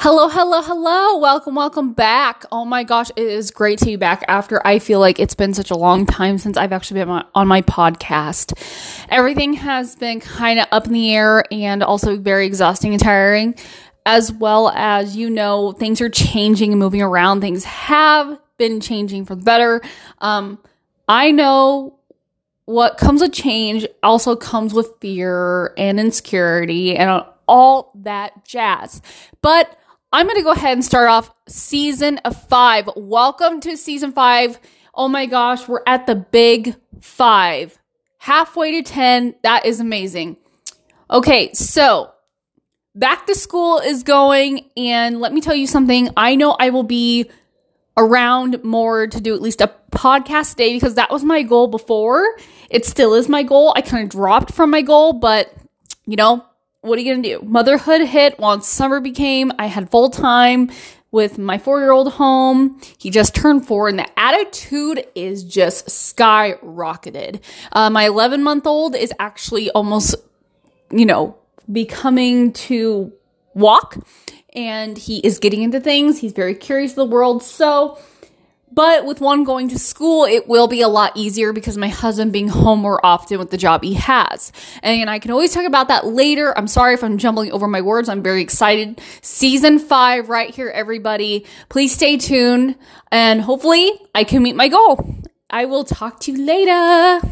Hello, hello, hello. Welcome, welcome back. Oh my gosh, it is great to be back after I feel like it's been such a long time since I've actually been on my podcast. Everything has been kind of up in the air and also very exhausting and tiring, as well as, you know, things are changing and moving around. Things have been changing for the better. Um, I know what comes with change also comes with fear and insecurity and all that jazz. But I'm going to go ahead and start off season five. Welcome to season five. Oh my gosh, we're at the big five. Halfway to 10. That is amazing. Okay, so back to school is going. And let me tell you something. I know I will be around more to do at least a podcast day because that was my goal before. It still is my goal. I kind of dropped from my goal, but you know, what are you going to do? Motherhood hit once summer became, I had full time with my four year old home. He just turned four, and the attitude is just skyrocketed. Uh, my 11 month old is actually almost, you know, becoming to walk, and he is getting into things. He's very curious of the world. So, but with one going to school, it will be a lot easier because my husband being home more often with the job he has. And I can always talk about that later. I'm sorry if I'm jumbling over my words. I'm very excited. Season five right here, everybody. Please stay tuned and hopefully I can meet my goal. I will talk to you later.